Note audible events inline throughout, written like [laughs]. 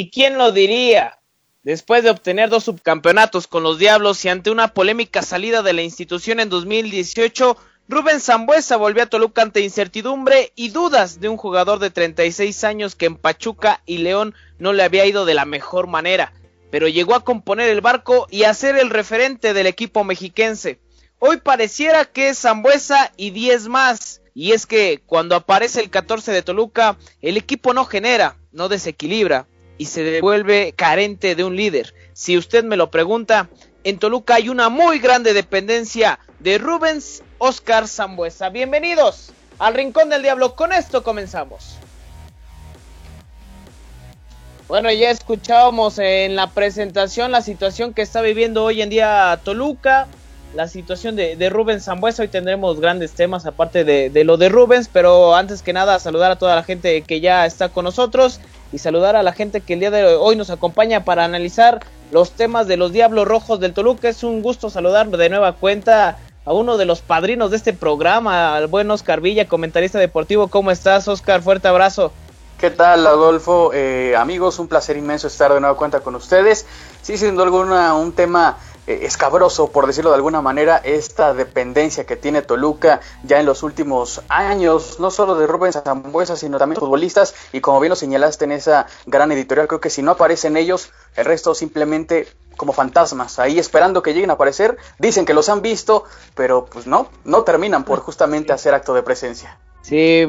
¿Y quién lo diría? Después de obtener dos subcampeonatos con los Diablos y ante una polémica salida de la institución en 2018, Rubén Zambuesa volvió a Toluca ante incertidumbre y dudas de un jugador de 36 años que en Pachuca y León no le había ido de la mejor manera, pero llegó a componer el barco y a ser el referente del equipo mexiquense. Hoy pareciera que es Zambuesa y 10 más, y es que cuando aparece el 14 de Toluca, el equipo no genera, no desequilibra y se devuelve carente de un líder. Si usted me lo pregunta, en Toluca hay una muy grande dependencia de Rubens Oscar Zambuesa. Bienvenidos al Rincón del Diablo. Con esto comenzamos. Bueno, ya escuchábamos en la presentación la situación que está viviendo hoy en día Toluca, la situación de, de Rubens Zambuesa. Hoy tendremos grandes temas aparte de, de, lo de Rubens, pero antes que nada saludar a toda la gente que ya está con nosotros y saludar a la gente que el día de hoy nos acompaña para analizar los temas de los Diablos Rojos del Toluca. Es un gusto saludar de nueva cuenta a uno de los padrinos de este programa, al buen Oscar Villa, comentarista deportivo. ¿Cómo estás, Oscar? Fuerte abrazo. ¿Qué tal, Adolfo? Eh, amigos, un placer inmenso estar de nueva cuenta con ustedes. Sí, siendo alguna un tema escabroso, por decirlo de alguna manera, esta dependencia que tiene Toluca ya en los últimos años, no solo de Rubén Zambuesa, sino también futbolistas, y como bien lo señalaste en esa gran editorial, creo que si no aparecen ellos, el resto simplemente como fantasmas, ahí esperando que lleguen a aparecer, dicen que los han visto, pero pues no, no terminan por justamente hacer acto de presencia. Sí,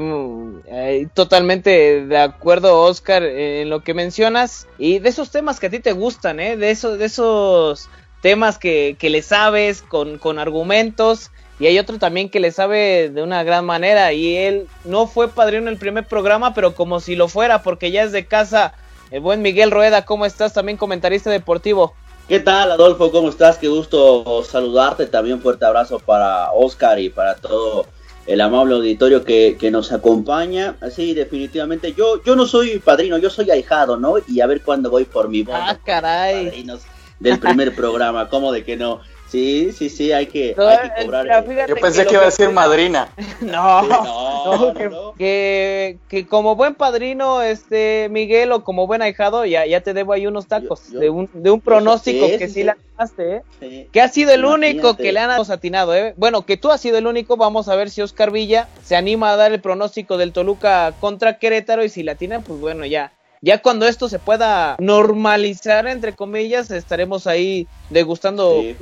eh, totalmente de acuerdo, Oscar, en lo que mencionas y de esos temas que a ti te gustan, ¿eh? de esos, de esos temas que, que le sabes con, con argumentos y hay otro también que le sabe de una gran manera y él no fue padrino en el primer programa, pero como si lo fuera porque ya es de casa. El buen Miguel Rueda, ¿cómo estás? También comentarista deportivo. ¿Qué tal, Adolfo? ¿Cómo estás? Qué gusto saludarte. También fuerte abrazo para Oscar y para todo el amable auditorio que, que nos acompaña. Así, definitivamente. Yo, yo no soy padrino, yo soy ahijado, ¿no? Y a ver cuándo voy por mi voz. Ah, caray. Padrinos del primer programa. ¿Cómo de que no? Sí, sí, sí, hay que, hay que cobrar. Yo pensé que, que iba a decir madrina. [laughs] no, no, no, que, no, que, que, como buen padrino, este Miguel, o como buen ahijado, ya, ya te debo ahí unos tacos yo, yo, de, un, de un pronóstico que sí, sí la ganaste, ¿eh? Sí. Que ha sido el Imagínate. único que le han atinado, ¿eh? Bueno, que tú has sido el único, vamos a ver si Oscar Villa se anima a dar el pronóstico del Toluca contra Querétaro y si la atinan, pues bueno, ya ya cuando esto se pueda normalizar, entre comillas, estaremos ahí degustando sí.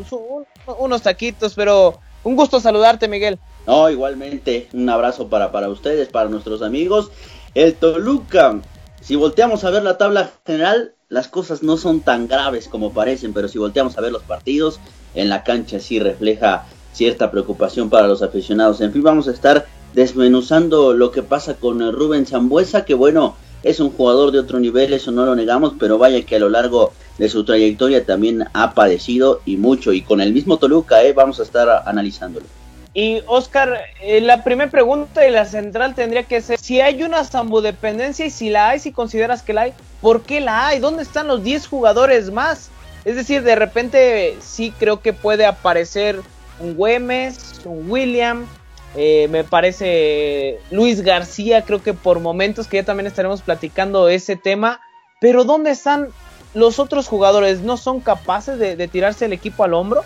unos taquitos, pero un gusto saludarte, Miguel. No, igualmente, un abrazo para, para ustedes, para nuestros amigos. El Toluca, si volteamos a ver la tabla general, las cosas no son tan graves como parecen, pero si volteamos a ver los partidos, en la cancha sí refleja cierta preocupación para los aficionados. En fin, vamos a estar desmenuzando lo que pasa con Rubén Zambuesa, que bueno, es un jugador de otro nivel, eso no lo negamos, pero vaya que a lo largo de su trayectoria también ha padecido y mucho. Y con el mismo Toluca, eh, vamos a estar analizándolo. Y Oscar, eh, la primera pregunta de la central tendría que ser, si hay una zambudependencia y si la hay, si consideras que la hay, ¿por qué la hay? ¿Dónde están los 10 jugadores más? Es decir, de repente sí creo que puede aparecer un Güemes, un William, eh, me parece Luis García, creo que por momentos que ya también estaremos platicando ese tema. Pero ¿dónde están los otros jugadores? ¿No son capaces de, de tirarse el equipo al hombro?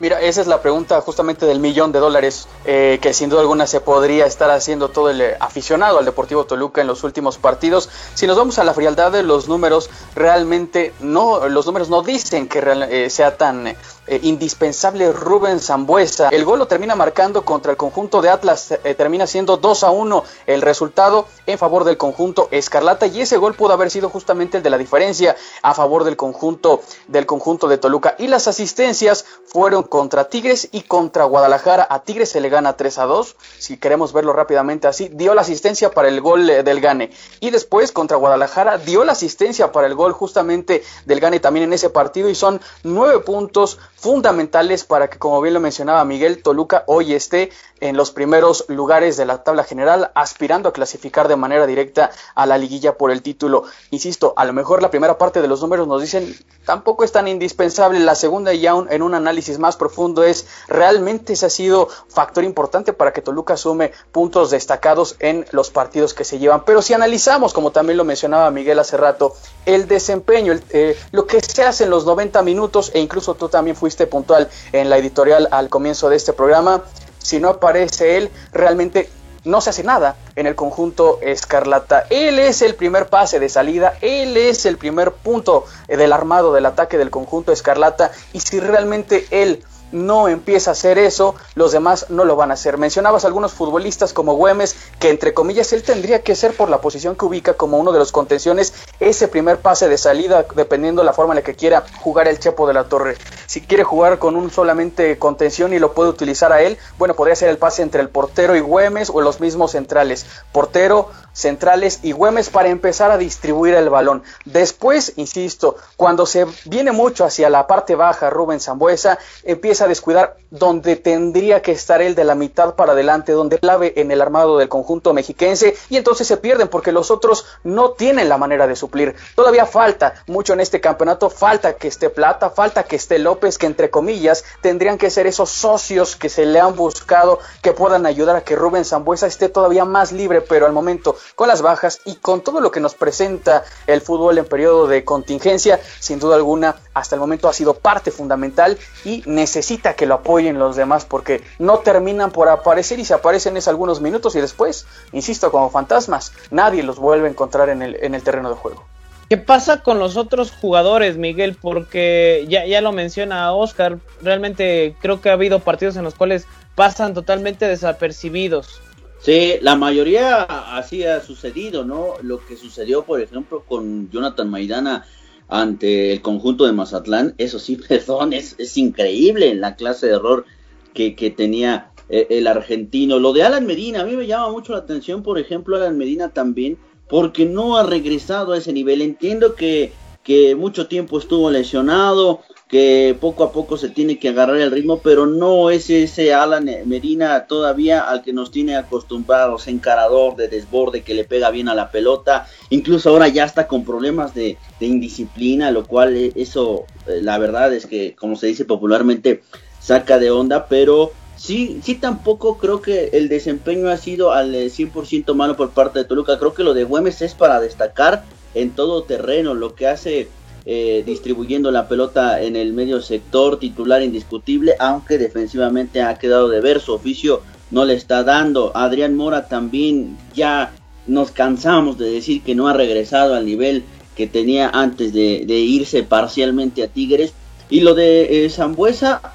Mira, esa es la pregunta justamente del millón de dólares eh, que sin duda alguna se podría estar haciendo todo el aficionado al Deportivo Toluca en los últimos partidos. Si nos vamos a la frialdad de los números, realmente no, los números no dicen que eh, sea tan eh, indispensable Rubén Zambuesa. El gol lo termina marcando contra el conjunto de Atlas, eh, termina siendo 2 a 1 el resultado en favor del conjunto Escarlata y ese gol pudo haber sido justamente el de la diferencia a favor del conjunto del conjunto de Toluca y las asistencias fueron contra Tigres y contra Guadalajara. A Tigres se le gana 3 a 2, si queremos verlo rápidamente así, dio la asistencia para el gol del Gane. Y después contra Guadalajara dio la asistencia para el gol justamente del Gane también en ese partido y son nueve puntos fundamentales para que, como bien lo mencionaba Miguel, Toluca hoy esté en los primeros lugares de la tabla general, aspirando a clasificar de manera directa a la liguilla por el título. Insisto, a lo mejor la primera parte de los números nos dicen tampoco es tan indispensable, la segunda ya un, en un análisis más profundo es, ¿realmente ese ha sido factor importante para que Toluca sume puntos destacados en los partidos que se llevan? Pero si analizamos, como también lo mencionaba Miguel hace rato, el desempeño, eh, lo que se hace en los 90 minutos, e incluso tú también fuiste puntual en la editorial al comienzo de este programa, si no aparece él, realmente no se hace nada en el conjunto escarlata. Él es el primer pase de salida, él es el primer punto del armado del ataque del conjunto escarlata y si realmente él no empieza a hacer eso, los demás no lo van a hacer. Mencionabas algunos futbolistas como Güemes, que entre comillas él tendría que ser por la posición que ubica como uno de los contenciones, ese primer pase de salida, dependiendo la forma en la que quiera jugar el Chepo de la Torre. Si quiere jugar con un solamente contención y lo puede utilizar a él, bueno, podría ser el pase entre el portero y Güemes o los mismos centrales. Portero, centrales y Güemes para empezar a distribuir el balón. Después, insisto, cuando se viene mucho hacia la parte baja Rubén Zambuesa, empieza a descuidar donde tendría que estar él de la mitad para adelante, donde clave en el armado del conjunto mexiquense y entonces se pierden porque los otros no tienen la manera de suplir. Todavía falta mucho en este campeonato, falta que esté Plata, falta que esté López, que entre comillas tendrían que ser esos socios que se le han buscado que puedan ayudar a que Rubén Zambuesa esté todavía más libre, pero al momento con las bajas y con todo lo que nos presenta el fútbol en periodo de contingencia, sin duda alguna, hasta el momento ha sido parte fundamental y necesita que lo apoyen los demás porque no terminan por aparecer y se aparecen es algunos minutos y después, insisto, como fantasmas, nadie los vuelve a encontrar en el, en el terreno de juego. ¿Qué pasa con los otros jugadores, Miguel? Porque ya, ya lo menciona Oscar, realmente creo que ha habido partidos en los cuales pasan totalmente desapercibidos. Sí, la mayoría así ha sucedido, ¿no? Lo que sucedió, por ejemplo, con Jonathan Maidana ante el conjunto de Mazatlán, eso sí, [laughs] perdón, es, es increíble la clase de error que, que tenía eh, el argentino. Lo de Alan Medina, a mí me llama mucho la atención, por ejemplo, Alan Medina también, porque no ha regresado a ese nivel. Entiendo que, que mucho tiempo estuvo lesionado, que poco a poco se tiene que agarrar el ritmo, pero no es ese Alan Medina todavía al que nos tiene acostumbrados, encarador de desborde, que le pega bien a la pelota, incluso ahora ya está con problemas de, indisciplina, lo cual eh, eso, eh, la verdad es que, como se dice popularmente, saca de onda, pero sí, sí tampoco creo que el desempeño ha sido al 100% eh, malo por parte de Toluca, creo que lo de Güemes es para destacar en todo terreno, lo que hace eh, distribuyendo la pelota en el medio sector, titular indiscutible, aunque defensivamente ha quedado de ver, su oficio no le está dando. Adrián Mora también ya nos cansamos de decir que no ha regresado al nivel que tenía antes de, irse parcialmente a Tigres. Y lo de eh,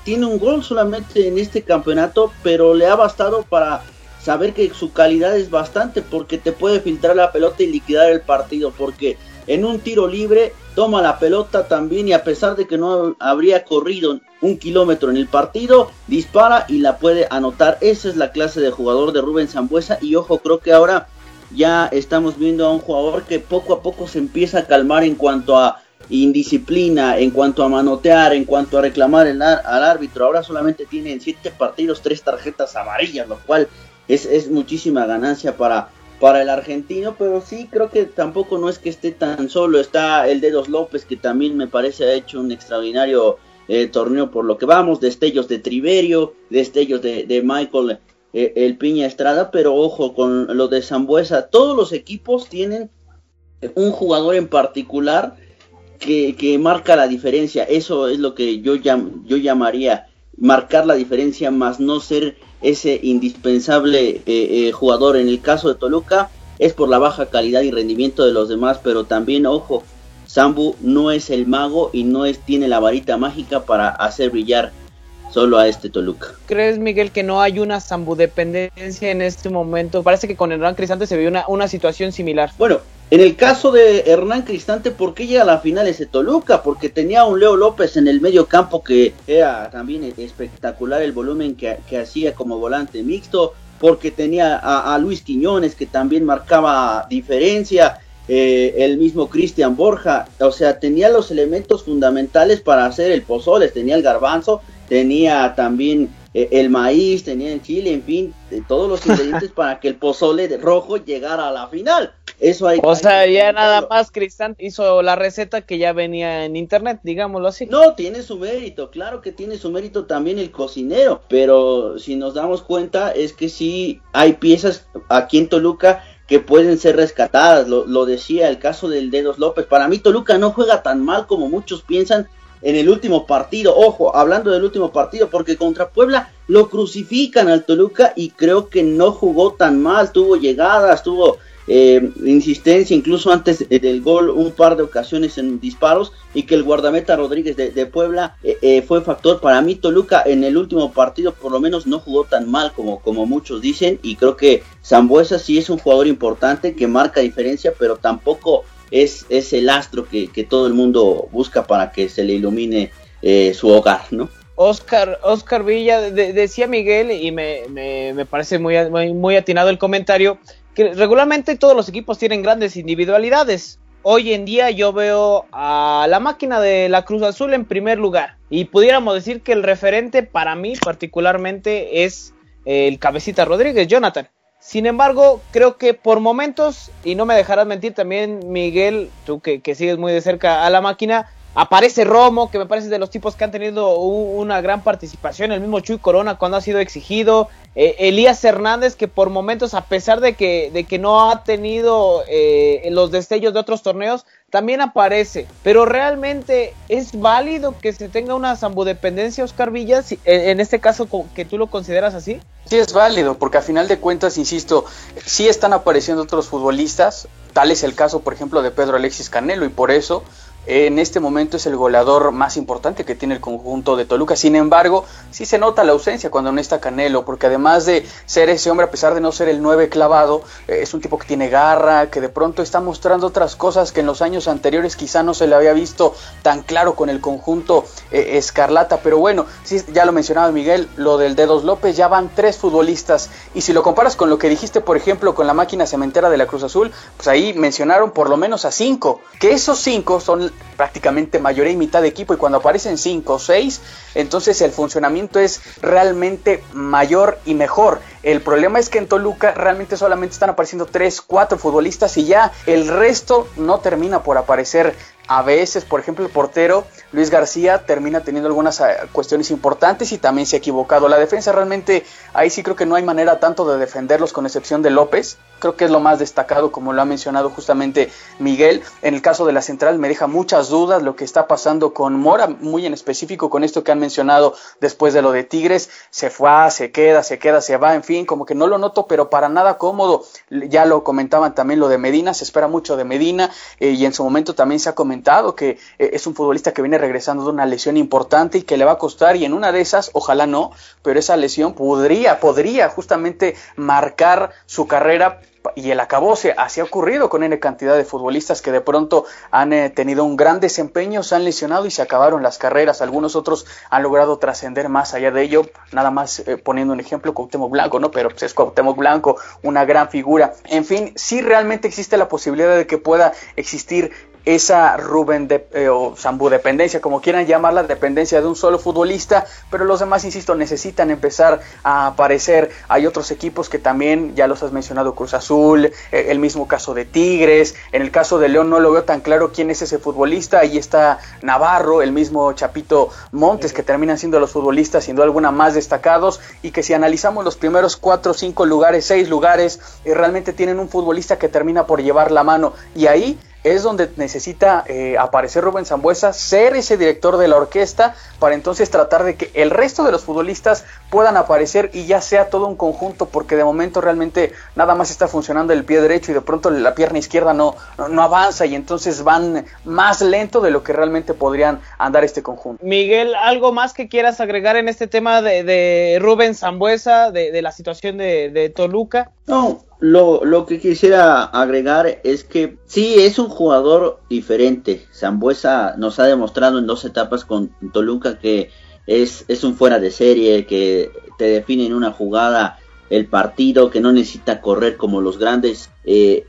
tiene un gol solamente en este campeonato, pero le ha bastado para saber que su calidad es bastante porque te puede filtrar la pelota y liquidar el partido. Porque en un tiro libre toma la pelota también y a pesar de que no habría corrido un kilómetro en el partido, dispara y la puede anotar. Esa es la clase de jugador de Rubén Zambuesa y ojo, creo que ahora ya estamos viendo a un jugador que poco a poco se empieza a calmar en cuanto a indisciplina, en cuanto a manotear, en cuanto a reclamar al árbitro. Ahora solamente tiene en siete partidos tres tarjetas amarillas, lo cual es muchísima ganancia para para el argentino, pero sí creo que tampoco no es que esté tan solo. Está el Dedos López, que también me parece ha hecho un extraordinario eh, torneo por lo que vamos, destellos de Triverio, destellos de, Michael eh, el Piña Estrada, pero ojo con lo de Zambuesa, todos los equipos tienen un jugador en particular que, que marca la diferencia, eso es lo que yo, yo llamaría marcar la diferencia, más no ser ese indispensable eh, eh, jugador. En el caso de Toluca es por la baja calidad y rendimiento de los demás, pero también, ojo, Sambu no es el mago y no es, tiene la varita mágica para hacer brillar solo a este Toluca. ¿Crees, Miguel, que no hay una Sambu dependencia en este momento? Parece que con Hernán Cristante se vio una, una situación similar. Bueno, en el caso de Hernán Cristante, ¿por qué llega a la final ese Toluca? Porque tenía un Leo López en el medio campo que era también espectacular el volumen que, hacía como volante mixto, porque tenía a, Luis Quiñones que también marcaba diferencia, eh, el mismo Cristian Borja, o sea, tenía los elementos fundamentales para hacer el pozole, tenía el garbanzo, tenía también el maíz, tenía el chile, en fin, todos los ingredientes [laughs] para que el pozole rojo llegara a la final Eso hay. O sea, ya nada más Cristán hizo la receta que ya venía en internet, digámoslo así. No, tiene su mérito, claro que tiene su mérito también el cocinero, pero si nos damos cuenta es que sí hay piezas aquí en Toluca que pueden ser rescatadas. Lo, lo, decía el caso del Dedos López. Para mí Toluca no juega tan mal como muchos piensan en el último partido. Ojo, hablando del último partido, porque contra Puebla lo crucifican al Toluca y creo que no jugó tan mal. Tuvo llegadas, tuvo eh, insistencia, incluso antes del gol, un par de ocasiones en disparos. Y que el guardameta Rodríguez de, Puebla eh, eh, fue factor. Para mí, Toluca en el último partido, por lo menos, no jugó tan mal como, como muchos dicen. Y creo que Zambuesa sí es un jugador importante que marca diferencia, pero tampoco es, es el astro que, todo el mundo busca para que se le ilumine eh, su hogar, ¿no? Oscar, Oscar Villa, decía Miguel, y me, me, parece muy, muy, atinado el comentario, que regularmente todos los equipos tienen grandes individualidades. Hoy en día yo veo a la máquina de la Cruz Azul en primer lugar. Y pudiéramos decir que el referente para mí particularmente es el cabecita Rodríguez, Jonathan. Sin embargo, creo que por momentos, y no me dejarás mentir también, Miguel, tú que, sigues muy de cerca a la máquina, aparece Romo, que me parece de los tipos que han tenido una gran participación, el mismo Chuy Corona cuando ha sido exigido, eh, Elías Hernández, que por momentos, a pesar de que, de que no ha tenido eh, los destellos de otros torneos, también aparece. Pero realmente es válido que se tenga una zambudependencia, Oscar Villas, en este caso que tú lo consideras así. Sí es válido, porque a final de cuentas, insisto, sí están apareciendo otros futbolistas, tal es el caso, por ejemplo, de Pedro Alexis Canelo, y por eso en este momento es el goleador más importante que tiene el conjunto de Toluca. Sin embargo, sí se nota la ausencia cuando no está Canelo, porque además de ser ese hombre, a pesar de no ser el 9 clavado, eh, es un tipo que tiene garra, que de pronto está mostrando otras cosas que en los años anteriores quizá no se le había visto tan claro con el conjunto eh, Escarlata. Pero bueno, sí, ya lo mencionaba Miguel, lo del Dedos López, ya van tres futbolistas. Y si lo comparas con lo que dijiste, por ejemplo, con la máquina cementera de la Cruz Azul, pues ahí mencionaron por lo menos a cinco, que esos cinco son prácticamente mayoría y mitad de equipo y cuando aparecen 5 o 6, entonces el funcionamiento es realmente mayor y mejor. El problema es que en Toluca realmente solamente están apareciendo 3, 4 futbolistas y ya el resto no termina por aparecer. A veces, por ejemplo, el portero Luis García termina teniendo algunas eh, cuestiones importantes y también se ha equivocado. La defensa realmente, ahí sí creo que no hay manera tanto de defenderlos con excepción de López. Creo que es lo más destacado, como lo ha mencionado justamente Miguel. En el caso de la central me deja muchas dudas lo que está pasando con Mora, muy en específico con esto que han mencionado después de lo de Tigres. Se fue, se queda, se queda, se va, en fin, como que no lo noto, pero para nada cómodo. Ya lo comentaban también lo de Medina, se espera mucho de Medina eh, y en su momento también se ha comentado que eh, es un futbolista que viene regresando de una lesión importante y que le va a costar y en una de esas, ojalá no, pero esa lesión podría, podría justamente marcar su carrera y el acabose. Así ha ocurrido con N cantidad de futbolistas que de pronto han eh, tenido un gran desempeño, se han lesionado y se acabaron las carreras. Algunos otros han logrado trascender más allá de ello. Nada más eh, poniendo un ejemplo, Cuauhtémoc Blanco, ¿no? Pero pues es Cuauhtémoc Blanco, una gran figura. En fin, sí realmente existe la posibilidad de que pueda existir esa Rubén de, eh, o Sambu dependencia, como quieran llamarla, dependencia de un solo futbolista, pero los demás, insisto, necesitan empezar a aparecer. Hay otros equipos que también, ya los has mencionado, Cruz Azul, eh, el mismo caso de Tigres, en el caso de León no lo veo tan claro quién es ese futbolista, ahí está Navarro, el mismo Chapito Montes, que terminan siendo los futbolistas, siendo alguna más destacados, y que si analizamos los primeros cuatro, cinco lugares, seis lugares, eh, realmente tienen un futbolista que termina por llevar la mano, y ahí es donde necesita eh, aparecer Rubén Zambuesa, ser ese director de la orquesta, para entonces tratar de que el resto de los futbolistas puedan aparecer y ya sea todo un conjunto, porque de momento realmente nada más está funcionando el pie derecho y de pronto la pierna izquierda no, no, avanza y entonces van más lento de lo que realmente podrían andar este conjunto. Miguel, ¿algo más que quieras agregar en este tema de, Rubén Zambuesa, de, de la situación de, de Toluca? No, lo, lo, que quisiera agregar es que sí, es un jugador diferente. Zambuesa nos ha demostrado en dos etapas con Toluca que es, es un fuera de serie, que te define en una jugada el partido, que no necesita correr como los grandes. Eh,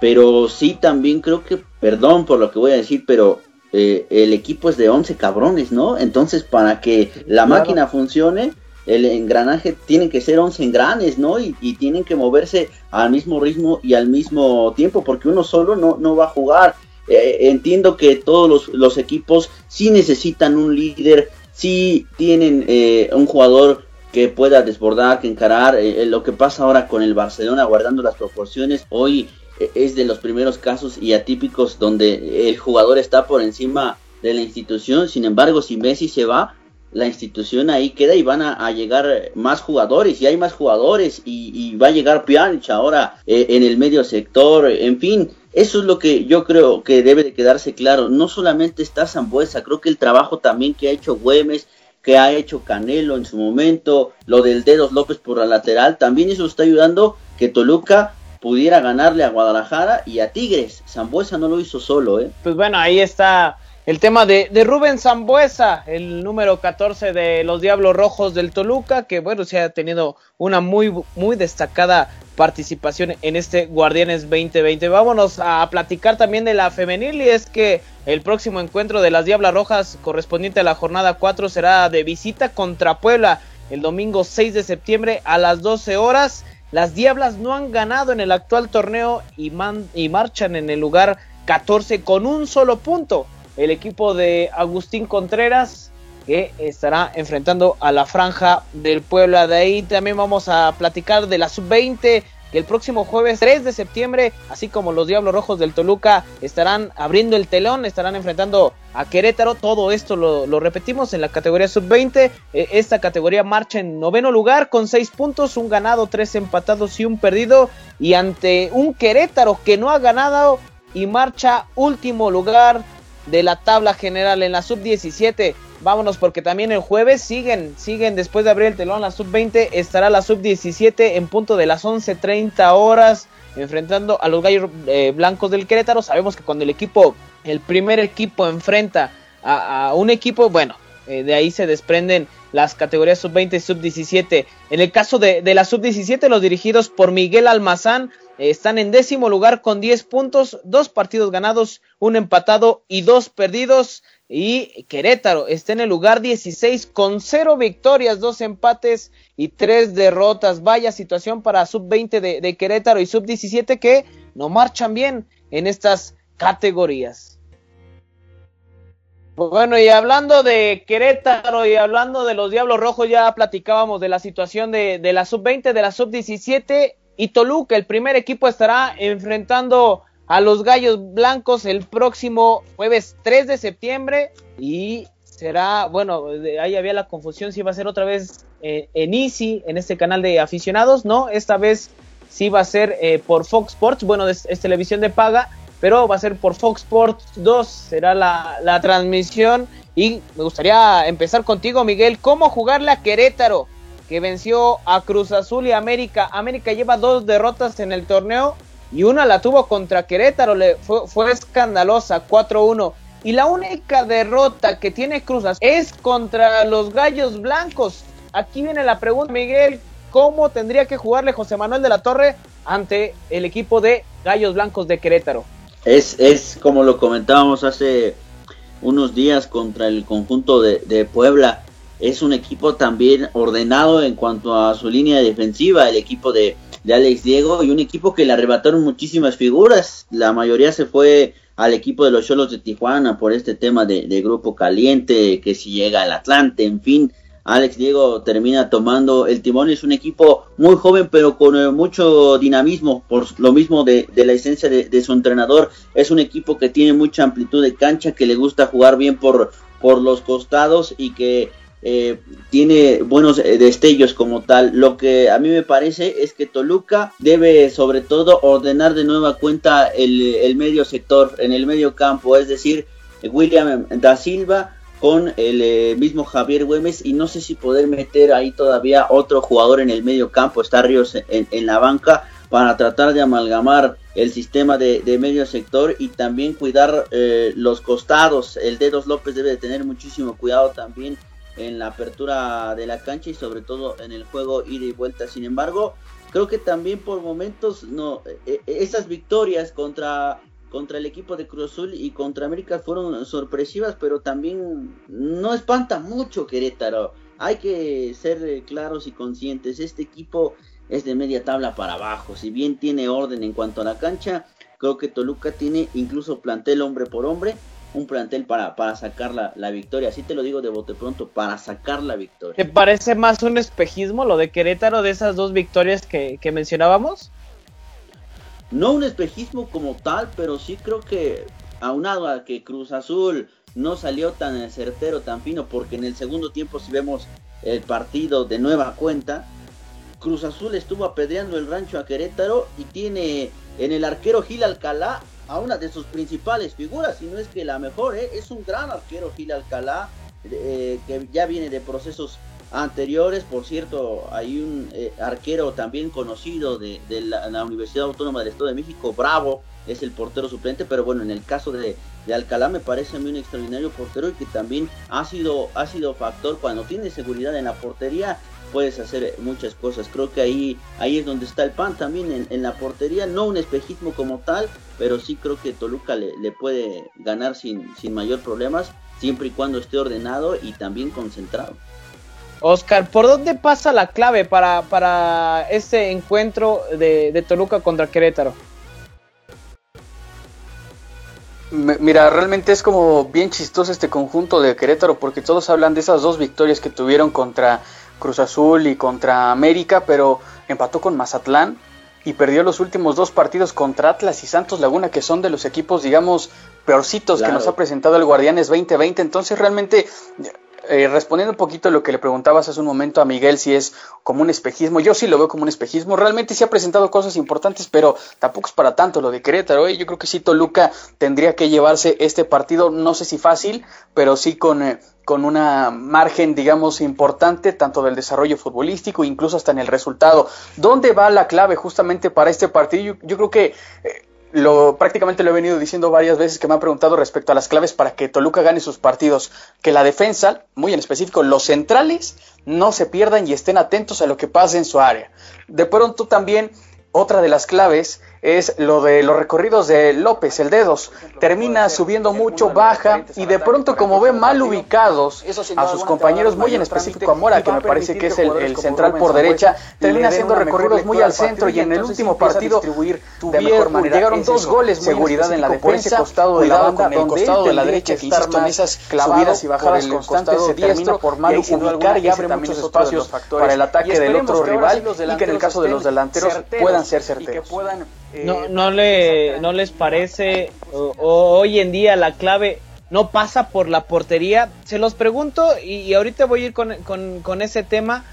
pero sí, también creo que, perdón por lo que voy a decir, pero eh, el equipo es de 11 cabrones, ¿no? Entonces, para que la máquina funcione, el engranaje tiene que ser 11 engranes, ¿no? Y, tienen que moverse al mismo ritmo y al mismo tiempo, porque uno solo no, no va a jugar. Eh, entiendo que todos los, equipos sí necesitan un líder, sí tienen eh, un jugador que pueda desbordar, que encarar. Eh, lo que pasa ahora con el Barcelona, guardando las proporciones, hoy es de los primeros casos y atípicos donde el jugador está por encima de la institución. Sin embargo, si Messi se va, la institución ahí queda y van a, llegar más jugadores y hay más jugadores y, va a llegar Pjanic ahora eh, en el medio sector, en fin. Eso es lo que yo creo que debe de quedarse claro. No solamente está Zambuesa, creo que el trabajo también que ha hecho Güemes, que ha hecho Canelo en su momento, lo del Dedos López por la lateral, también eso está ayudando que Toluca pudiera ganarle a Guadalajara y a Tigres. Zambuesa no lo hizo solo, ¿eh? Pues bueno, ahí está el tema de, Rubén Zambuesa, el número 14 de los Diablos Rojos del Toluca, que bueno, se ha tenido una muy, muy destacada participación en este Guardianes 2020. Vámonos a platicar también de la femenil y es que el próximo encuentro de las Diablas Rojas correspondiente a la jornada 4 será de visita contra Puebla el domingo 6 de septiembre a las 12 horas. Las Diablas no han ganado en el actual torneo y, y marchan en el lugar 14 con un solo punto el equipo de Agustín Contreras que estará enfrentando a la franja del Puebla. De ahí también vamos a platicar de la sub-20 que el próximo jueves 3 de septiembre, así como los Diablos Rojos del Toluca, estarán abriendo el telón, estarán enfrentando a Querétaro. Todo esto lo, repetimos en la categoría sub-20. Eh, esta categoría marcha en noveno lugar con 6 puntos, un ganado, 3 empatados y un perdido. Y ante un Querétaro que no ha ganado y marcha último lugar de la tabla general en la sub-17. Vámonos porque también el jueves siguen, siguen después de abrir el telón la sub-20, estará la sub-17 en punto de las 11.30 horas enfrentando a los gallos eh, blancos del Querétaro. Sabemos que cuando el equipo, el primer equipo enfrenta a, un equipo, bueno, eh, de ahí se desprenden las categorías sub-20 y sub-17. En el caso de, de la sub-17, los dirigidos por Miguel Almazán están en décimo lugar con 10 puntos, dos partidos ganados, un empatado y dos perdidos. Y Querétaro está en el lugar 16 con cero victorias, dos empates y tres derrotas. Vaya situación para sub-20 de, de Querétaro y sub-17 que no marchan bien en estas categorías. Bueno, y hablando de Querétaro y hablando de los Diablos Rojos, ya platicábamos de la situación de, de la sub-20, de la sub-17 y Toluca, el primer equipo, estará enfrentando a los Gallos Blancos el próximo jueves 3 de septiembre. Y será, bueno, ahí había la confusión si va a ser otra vez eh, en Easy, en este canal de aficionados. No, esta vez sí va a ser eh, por Fox Sports. Bueno, es, televisión de paga, pero va a ser por Fox Sports 2. Será la, la transmisión. Y me gustaría empezar contigo, Miguel. ¿Cómo jugarle a Querétaro? que venció a Cruz Azul y América. América lleva dos derrotas en el torneo y una la tuvo contra Querétaro, le fue, escandalosa, 4-1. Y la única derrota que tiene Cruz Azul es contra los Gallos Blancos. Aquí viene la pregunta, Miguel, ¿cómo tendría que jugarle José Manuel de la Torre ante el equipo de Gallos Blancos de Querétaro? Es, es como lo comentábamos hace unos días contra el conjunto de, de Puebla es un equipo también ordenado en cuanto a su línea defensiva, el equipo de, Alex Diego, y un equipo que le arrebataron muchísimas figuras. La mayoría se fue al equipo de los Cholos de Tijuana por este tema de, grupo caliente, que si llega al Atlante, en fin. Alex Diego termina tomando el timón. Es un equipo muy joven, pero con eh, mucho dinamismo, por lo mismo de, la esencia de, de, su entrenador. Es un equipo que tiene mucha amplitud de cancha, que le gusta jugar bien por, por los costados y que eh, tiene buenos eh, destellos como tal. Lo que a mí me parece es que Toluca debe sobre todo ordenar de nueva cuenta el, medio sector, en el medio campo, es decir, William da Silva con el eh, mismo Javier Güemes y no sé si poder meter ahí todavía otro jugador en el medio campo, está Ríos en, la banca para tratar de amalgamar el sistema de, medio sector y también cuidar los costados. El Dedos López debe de tener muchísimo cuidado también en la apertura de la cancha y sobre todo en el juego ida y vuelta. Sin embargo, creo que también por momentos no e, e, esas victorias contra contra el equipo de Cruz Azul y contra América fueron sorpresivas, pero también no espanta mucho Querétaro. hay que ser eh, claros y conscientes. Este equipo es de media tabla para abajo. Si bien tiene orden en cuanto a la cancha, creo que Toluca tiene incluso plantel hombre por hombre. Un plantel para, para sacar la, victoria. Así te lo digo de bote pronto, para sacar la victoria. ¿Te parece más un espejismo lo de Querétaro de esas dos victorias que, que mencionábamos? No un espejismo como tal, pero sí creo que aunado a que Cruz Azul no salió tan certero, tan fino, porque en el segundo tiempo si vemos el partido de nueva cuenta, Cruz Azul estuvo apedreando el rancho a Querétaro y tiene en el arquero Gil Alcalá a una de sus principales figuras, si no es que la mejor, ¿eh? es un gran arquero Gil Alcalá, eh, que ya viene de procesos anteriores, por cierto, hay un eh, arquero también conocido de, la, Universidad Autónoma del Estado de México, Bravo, es el portero suplente, pero bueno, en el caso de, Alcalá me parece a mí un extraordinario portero y que también ha sido, ha sido factor cuando tiene seguridad en la portería, puedes hacer muchas cosas. Creo que ahí, ahí es donde está el pan también en, en la portería, no un espejismo como tal, pero sí creo que Toluca le, le puede ganar sin, sin mayor problemas, siempre y cuando esté ordenado y también concentrado. Oscar, ¿por dónde pasa la clave para, para este encuentro de, Toluca contra Querétaro? Mira, realmente es como bien chistoso este conjunto de Querétaro porque todos hablan de esas dos victorias que tuvieron contra Cruz Azul y contra América, pero empató con Mazatlán y perdió los últimos dos partidos contra Atlas y Santos Laguna, que son de los equipos, digamos, peorcitos que nos ha presentado el Guardianes 2020. Entonces realmente eh, respondiendo un poquito a lo que le preguntabas hace un momento a Miguel, si es como un espejismo, yo sí lo veo como un espejismo, realmente sí ha presentado cosas importantes, pero tampoco es para tanto lo de Querétaro, ¿eh? yo creo que sí Toluca tendría que llevarse este partido, no sé si fácil, pero sí con... Eh, con una margen, digamos, importante, tanto del desarrollo futbolístico, incluso hasta en el resultado. ¿Dónde va la clave justamente para este partido? Yo, creo que lo prácticamente lo he venido diciendo varias veces que me han preguntado respecto a las claves para que Toluca gane sus partidos, que la defensa, muy en específico los centrales, no se pierdan y estén atentos a lo que pase en su área. De pronto también otra de las claves es lo de los recorridos de López, el dedos. Termina subiendo mucho, baja y de pronto como ve mal ubicados a sus compañeros, muy en específico a Mora, que me parece que es el, central por derecha, termina haciendo recorridos muy al centro y en el último partido tuvieron, llegaron dos goles, seguridad en la defensa, costado de la banda, el costado de la derecha que insisto en esas subidas y bajadas constantes se termina por mal ubicar y abre muchos espacios para el ataque del otro rival y que en el caso de los delanteros puedan ser certeros. No, no, le, no les parece hoy en día la clave no pasa por la portería. Se los pregunto y, ahorita voy a ir con, con, ese tema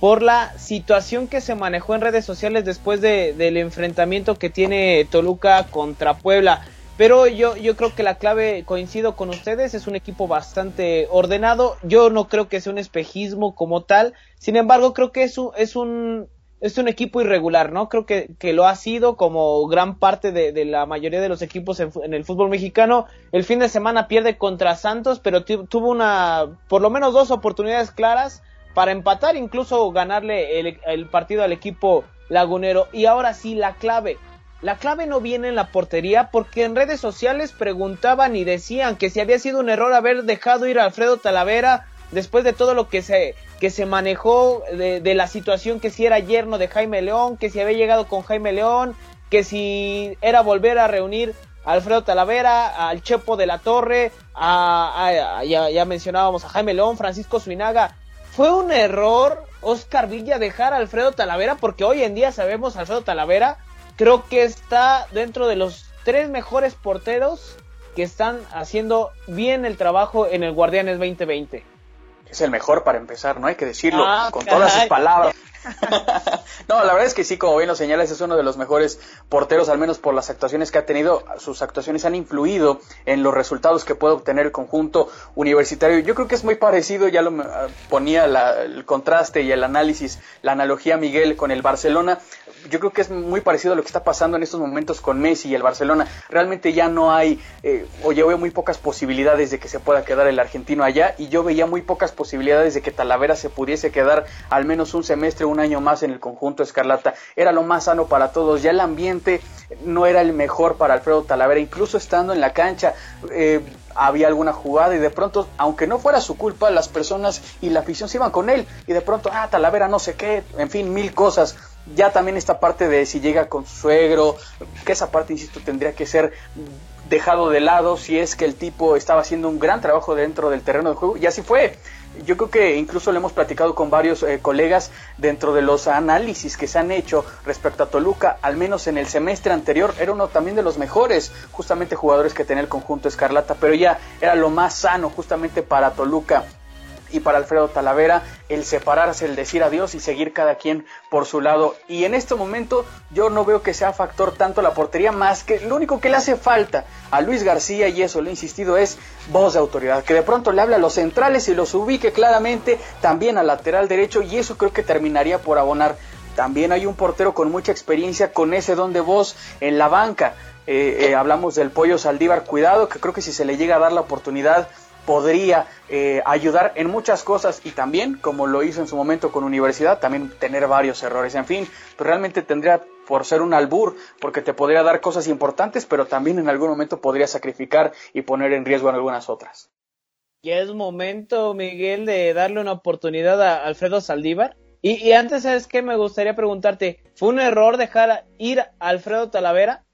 por la situación que se manejó en redes sociales después de, del enfrentamiento que tiene Toluca contra Puebla. Pero yo, yo creo que la clave, coincido con ustedes, es un equipo bastante ordenado. Yo no creo que sea un espejismo como tal. Sin embargo, creo que es es un, es un equipo irregular, ¿no? Creo que, que lo ha sido como gran parte de, de la mayoría de los equipos en, el fútbol mexicano. El fin de semana pierde contra Santos, pero tuvo una, por lo menos dos oportunidades claras para empatar, incluso ganarle el, el partido al equipo lagunero. Y ahora sí, la clave. La clave no viene en la portería porque en redes sociales preguntaban y decían que si había sido un error haber dejado ir a Alfredo Talavera después de todo lo que se, que se manejó de, la situación que si era yerno de Jaime León, que si había llegado con Jaime León, que si era volver a reunir a Alfredo Talavera, al Chepo de la Torre, a, ya, mencionábamos a Jaime León, Francisco Suinaga. Fue un error Oscar Villa dejar a Alfredo Talavera porque hoy en día sabemos Alfredo Talavera creo que está dentro de los tres mejores porteros que están haciendo bien el trabajo en el Guardianes 2020 es el mejor para empezar, no hay que decirlo ah, con todas sus palabras. [laughs] no, la verdad es que sí, como bien lo señalas, es uno de los mejores porteros, al menos por las actuaciones que ha tenido. Sus actuaciones han influido en los resultados que puede obtener el conjunto universitario. Yo creo que es muy parecido, ya lo ah, ponía el contraste y el análisis, la analogía Miguel con el Barcelona. Yo creo que es muy parecido a lo que está pasando en estos momentos con Messi y el Barcelona. Realmente ya no hay, eh, o yo veo muy pocas posibilidades de que se pueda quedar el argentino allá, y yo veía muy pocas posibilidades de que Talavera se pudiese quedar al menos un semestre, un año más en el conjunto Escarlata. Era lo más sano para todos. Ya el ambiente no era el mejor para Alfredo Talavera, incluso estando en la cancha. Eh, había alguna jugada y de pronto, aunque no fuera su culpa, las personas y la afición se iban con él y de pronto, ah, Talavera no sé qué, en fin, mil cosas. Ya también esta parte de si llega con su suegro, que esa parte, insisto, tendría que ser dejado de lado si es que el tipo estaba haciendo un gran trabajo dentro del terreno de juego. Y así fue. Yo creo que incluso lo hemos platicado con varios eh, colegas dentro de los análisis que se han hecho respecto a Toluca, al menos en el semestre anterior, era uno también de los mejores justamente jugadores que tenía el conjunto Escarlata, pero ya era lo más sano justamente para Toluca y para Alfredo Talavera el separarse, el decir adiós y seguir cada quien por su lado. Y en este momento yo no veo que sea factor tanto la portería más que lo único que le hace falta a Luis García y eso lo he insistido es voz de autoridad, que de pronto le hable a los centrales y los ubique claramente también al lateral derecho y eso creo que terminaría por abonar. También hay un portero con mucha experiencia con ese don de voz en la banca. Eh, eh, hablamos del pollo Saldívar, cuidado, que creo que si se le llega a dar la oportunidad podría eh, ayudar en muchas cosas y también, como lo hizo en su momento con Universidad, también tener varios errores. En fin, pues realmente tendría por ser un albur, porque te podría dar cosas importantes, pero también en algún momento podría sacrificar y poner en riesgo en algunas otras. Ya es momento, Miguel, de darle una oportunidad a Alfredo Saldívar. Y, y antes, ¿sabes qué? Me gustaría preguntarte, ¿fue un error dejar ir a Alfredo Talavera?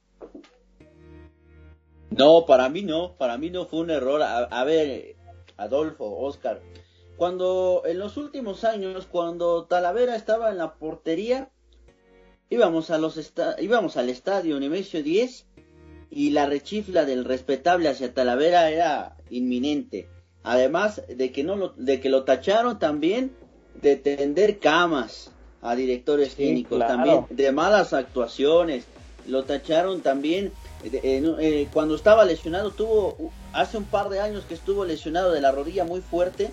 No, para mí no, para mí no fue un error. A, ver, Adolfo, Oscar, cuando en los últimos años, cuando Talavera estaba en la portería, íbamos, a los íbamos al estadio Nemesio 10 y la rechifla del respetable hacia Talavera era inminente. Además de que, no lo, de que lo tacharon también de tender camas a directores técnicos, también de malas actuaciones. Lo tacharon también eh, cuando estaba lesionado, tuvo hace un par de años que estuvo lesionado de la rodilla muy fuerte.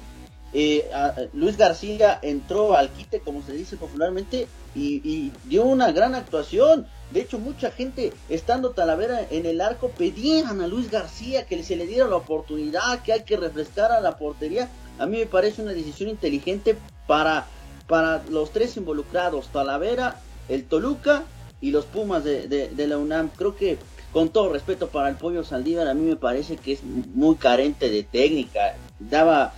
Eh, Luis García entró al quite, como se dice popularmente, y, dio una gran actuación. De hecho, mucha gente, estando Talavera en el arco, pedían a Luis García que se le diera la oportunidad, que hay que refrescar a la portería. A mí me parece una decisión inteligente para, para los tres involucrados, Talavera, el Toluca y los Pumas de la UNAM. Creo que con todo respeto para el pollo Saldívar, a mí me parece que es muy carente de técnica. Daba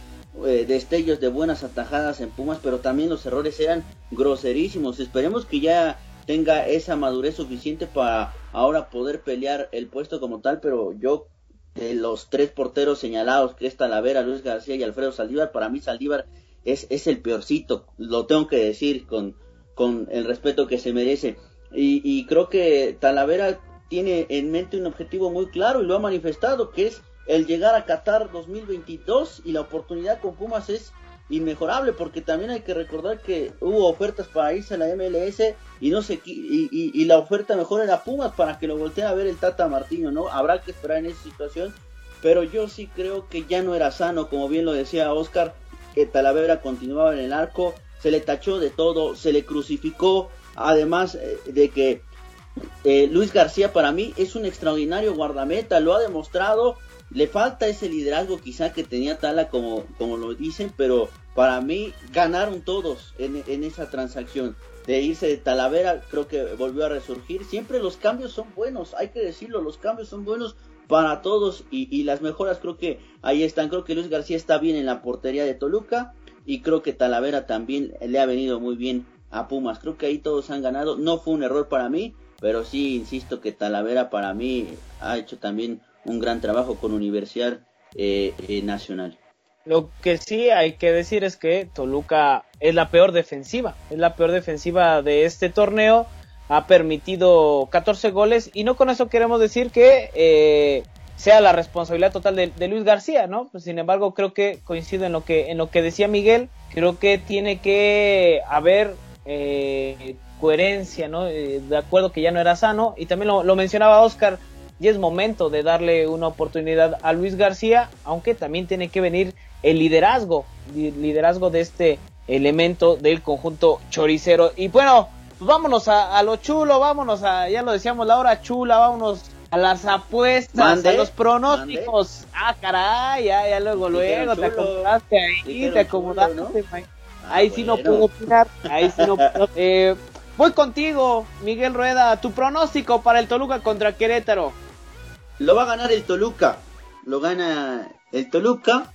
eh, destellos de buenas atajadas en Pumas, pero también los errores eran groserísimos. Esperemos que ya tenga esa madurez suficiente para ahora poder pelear el puesto como tal, pero yo de los tres porteros señalados, que es Talavera, Luis García y Alfredo Saldívar, para mí Saldívar es, es el peorcito, lo tengo que decir con, con el respeto que se merece. Y, y creo que Talavera tiene en mente un objetivo muy claro y lo ha manifestado, que es el llegar a Qatar 2022 y la oportunidad con Pumas es inmejorable porque también hay que recordar que hubo ofertas para irse a la MLS y no sé y, y, la oferta mejor era Pumas para que lo volteen a ver el Tata Martino, ¿no? Habrá que esperar en esa situación, pero yo sí creo que ya no era sano, como bien lo decía Oscar, que Talavera continuaba en el arco, se le tachó de todo, se le crucificó, además eh, de que eh, Luis García para mí es un extraordinario guardameta, lo ha demostrado. Le falta ese liderazgo quizá que tenía Tala como, como lo dicen, pero para mí ganaron todos en, esa transacción. De irse de Talavera creo que volvió a resurgir. Siempre los cambios son buenos, hay que decirlo, los cambios son buenos para todos y, y las mejoras creo que ahí están. Creo que Luis García está bien en la portería de Toluca y creo que Talavera también le ha venido muy bien a Pumas. Creo que ahí todos han ganado. No fue un error para mí, pero sí, insisto que Talavera para mí ha hecho también un gran trabajo con Universidad eh, eh, Nacional. Lo que sí hay que decir es que Toluca es la peor defensiva, es la peor defensiva de este torneo, ha permitido 14 goles y no con eso queremos decir que eh, sea la responsabilidad total de, Luis García, ¿no? Pues, sin embargo creo que coincido en lo que en lo que decía Miguel, creo que tiene que haber eh, coherencia, ¿no? Eh, de acuerdo que ya no era sano. Y también lo, mencionaba Oscar, y es momento de darle una oportunidad a Luis García, aunque también tiene que venir el liderazgo, liderazgo de este elemento del conjunto choricero. Y bueno, pues vámonos a, lo chulo, vámonos a, ya lo decíamos, la hora chula, vámonos a las apuestas, a los pronósticos. Ah, caray, ya, ya luego, luego, te acomodaste ahí, te acomodaste, ah, ahí sí no puedo opinar, ahí sí no puedo. [laughs] Eh, voy contigo, Miguel Rueda, tu pronóstico para el Toluca contra Querétaro. Lo va a ganar el Toluca, lo gana el Toluca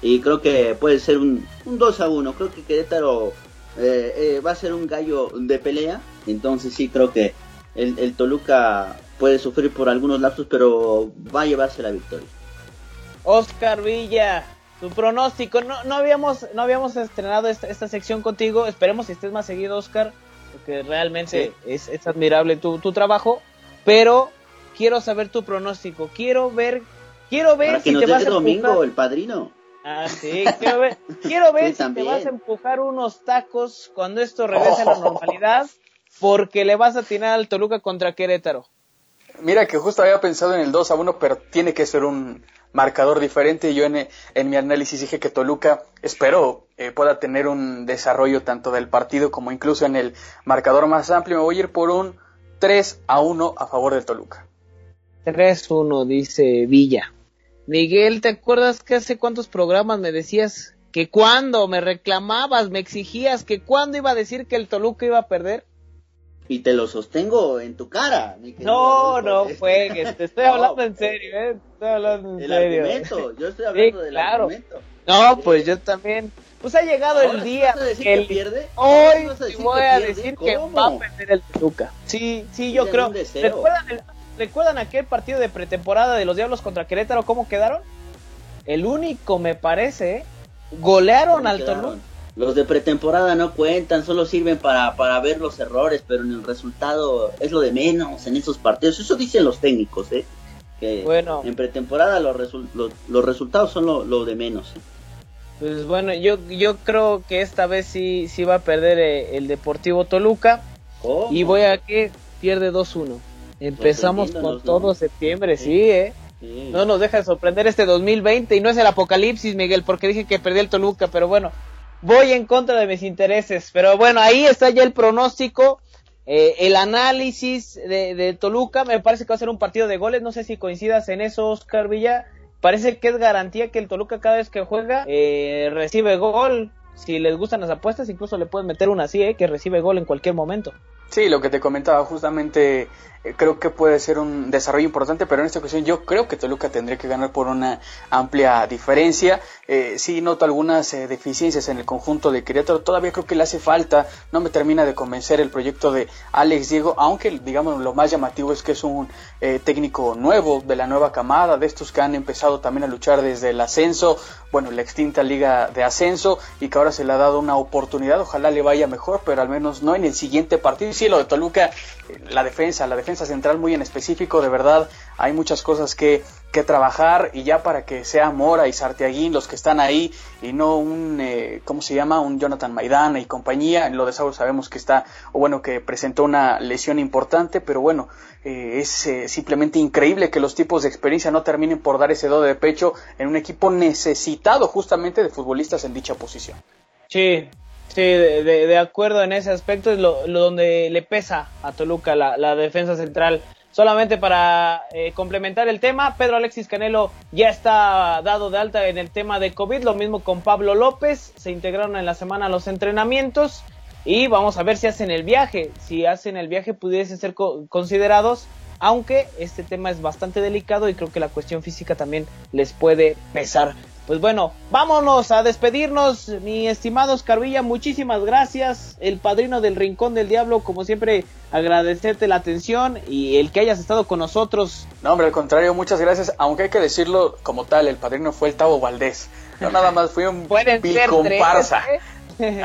y creo que puede ser un, un 2 a 1, creo que Querétaro eh, eh, va a ser un gallo de pelea, entonces sí creo que el, el Toluca puede sufrir por algunos lapsos, pero va a llevarse la victoria. Oscar Villa, tu pronóstico. No, no, habíamos, no habíamos estrenado esta, sección contigo. Esperemos que estés más seguido, Oscar, porque realmente es, admirable tu, trabajo. Pero quiero saber tu pronóstico. Quiero ver, quiero ver si te vas a domingo el padrino. Ah, sí, quiero ver, quiero [laughs] ver si te vas a empujar unos tacos cuando esto regrese a la [laughs] normalidad, porque le vas a tirar al Toluca contra Querétaro. Mira que justo había pensado en el 2 a 1, pero tiene que ser un marcador diferente. Yo en, en mi análisis dije que Toluca, espero, eh, pueda tener un desarrollo tanto del partido como incluso en el marcador más amplio. Me voy a ir por un 3 a 1 a favor del Toluca. 3-1, dice Villa. Miguel, ¿te acuerdas que hace cuántos programas me decías que cuando me reclamabas, me exigías que cuando iba a decir que el Toluca iba a perder? y te lo sostengo en tu cara. no, no juegues, te estoy [laughs] hablando en serio, ¿eh? Estoy hablando en el serio. Argumento, yo estoy hablando del claro. argumento. No, pues yo también. Pues ha llegado el día. que el... pierde? Hoy voy a decir que va a perder el Toluca. Sí, sí, yo creo. ¿Recuerdan, el... ¿Recuerdan aquel partido de pretemporada de los Diablos contra Querétaro? ¿Cómo quedaron? El único, me parece, ¿eh? golearon al Toluca. Los de pretemporada no cuentan, solo sirven para, para ver los errores, pero en el resultado es lo de menos en esos partidos. Eso dicen los técnicos, ¿eh? Que bueno. en pretemporada los, los, resultados son lo, de menos. ¿eh? Pues bueno, yo, yo creo que esta vez sí, sí va a perder eh, el Deportivo Toluca. Y voy a que pierde 2-1. Empezamos con todo septiembre, sí, ¿eh? No nos deja de sorprender este 2020 y no es el apocalipsis, Miguel, porque dije que perdí el Toluca, pero bueno, voy en contra de mis intereses. Pero bueno, ahí está ya el pronóstico, eh, el análisis de, Toluca. Me parece que va a ser un partido de goles. No sé si coincidas en eso, Oscar Villa. Parece que es garantía que el Toluca cada vez que juega eh, recibe gol. Si les gustan las apuestas, incluso le pueden meter una así, eh, que recibe gol en cualquier momento. Sí, lo que te comentaba, justamente eh, creo que puede ser un desarrollo importante, pero en esta ocasión yo creo que Toluca tendría que ganar por una amplia diferencia. Eh, sí noto algunas eh, deficiencias en el conjunto de Querétaro, todavía creo que le hace falta, no me termina de convencer el proyecto de Alex Diego, aunque digamos lo más llamativo es que es un eh, técnico nuevo, de la nueva camada, de estos que han empezado también a luchar desde el ascenso, bueno, la extinta liga de ascenso, y que ahora se le ha dado una oportunidad, ojalá le vaya mejor, pero al menos no en el siguiente partido. Sí, lo de Toluca, la defensa, la defensa central muy en específico, de verdad hay muchas cosas que, que trabajar y ya para que sea Mora y Sartiaguín los que están ahí y no un, eh, ¿cómo se llama? Un Jonathan Maidana y compañía. En lo de Saúl sabemos que está, o bueno, que presentó una lesión importante, pero bueno, eh, es eh, simplemente increíble que los tipos de experiencia no terminen por dar ese dodo de pecho en un equipo necesitado justamente de futbolistas en dicha posición. Sí, Sí, de, acuerdo en ese aspecto, es lo, donde le pesa a Toluca la, defensa central. Solamente para eh, complementar el tema, Pedro Alexis Canelo ya está dado de alta en el tema de COVID, lo mismo con Pablo López, se integraron en la semana los entrenamientos y vamos a ver si hacen el viaje, si hacen el viaje pudiesen ser considerados, aunque este tema es bastante delicado y creo que la cuestión física también les puede pesar. Pues bueno, vámonos a despedirnos, mi estimado Oscar muchísimas gracias, el padrino del Rincón del Diablo, como siempre, agradecerte la atención y el que hayas estado con nosotros. No, hombre, al contrario, muchas gracias, aunque hay que decirlo como tal, el padrino fue el Tavo Valdés, no nada más fui un comparsa. ¿eh? [laughs]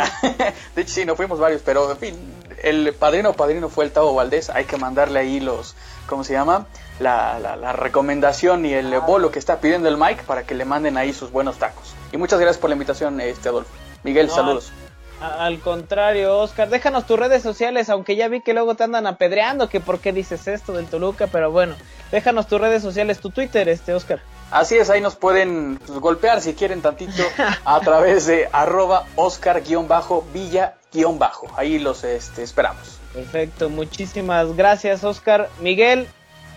de hecho, sí, no fuimos varios, pero en fin, el padrino padrino fue el Tavo Valdés, hay que mandarle ahí los, ¿cómo se llama? La, la, recomendación y el bolo que está pidiendo el Mike para que le manden ahí sus buenos tacos. Y muchas gracias por la invitación, este Adolfo. Miguel, saludos. Al, contrario, Oscar, déjanos tus redes sociales, aunque ya vi que luego te andan apedreando, que por qué dices esto del Toluca, pero bueno, déjanos tus redes sociales, tu Twitter, este Oscar. Así es, ahí nos pueden pues, golpear si quieren tantito [laughs] a través de arroba Oscar-Villa-Ahí los este, esperamos. Perfecto, muchísimas gracias Oscar. Miguel,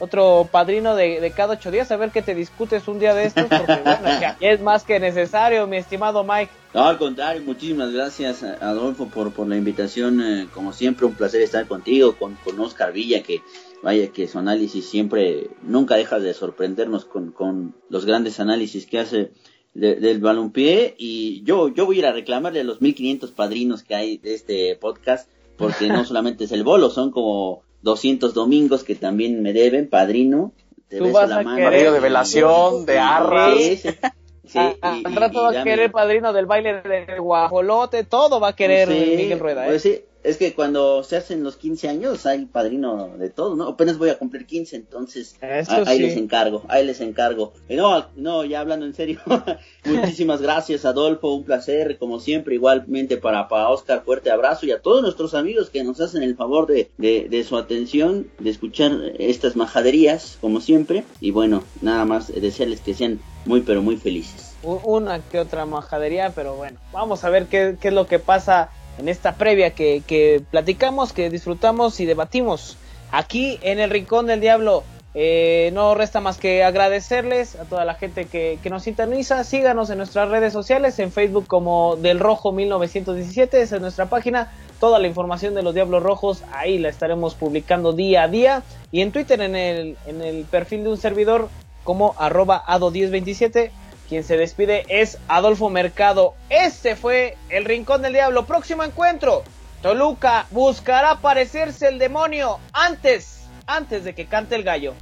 otro padrino de, cada ocho días, a ver qué te discutes un día de estos, porque [laughs] bueno, ya es más que necesario, mi estimado Mike. No, al contrario, muchísimas gracias Adolfo por, por la invitación, eh, como siempre un placer estar contigo, con, con Oscar Villa, que vaya que su análisis siempre, nunca deja de sorprendernos con, con los grandes análisis que hace del balompié y yo, yo voy a ir a reclamarle a los 1500 padrinos que hay de este podcast porque no [laughs] solamente es el bolo, son como 200 domingos que también me deben, padrino. Te Tú vas a querer de velación, de arras. Sí, sí. Sí, [laughs] al rato vas a querer padrino del baile del guajolote, todo va a querer Miguel Rueda. Pues ¿eh? Es que cuando se hacen los 15 años hay padrino de todo, ¿no? Apenas voy a cumplir 15, entonces ahí les encargo, ahí les encargo. no, no, ya hablando en serio, [laughs] muchísimas gracias Adolfo, un placer, como siempre, igualmente para, para Oscar, fuerte abrazo y a todos nuestros amigos que nos hacen el favor de, de, su atención, de escuchar estas majaderías, como siempre, y bueno, nada más desearles que sean muy pero muy felices. Una que otra majadería, pero bueno, vamos a ver qué, qué es lo que pasa en esta previa que, platicamos, que disfrutamos y debatimos aquí en el Rincón del Diablo. Eh, no resta más que agradecerles a toda la gente que, nos sintoniza. Síganos en nuestras redes sociales, en Facebook como Del Rojo 1917, esa es nuestra página. Toda la información de los Diablos Rojos ahí la estaremos publicando día a día. Y en Twitter, en el, en el perfil de un servidor como arroba ado1027 quien se despide es Adolfo Mercado. Este fue el Rincón del Diablo. Próximo encuentro. Toluca buscará parecerse el demonio antes, antes de que cante el gallo.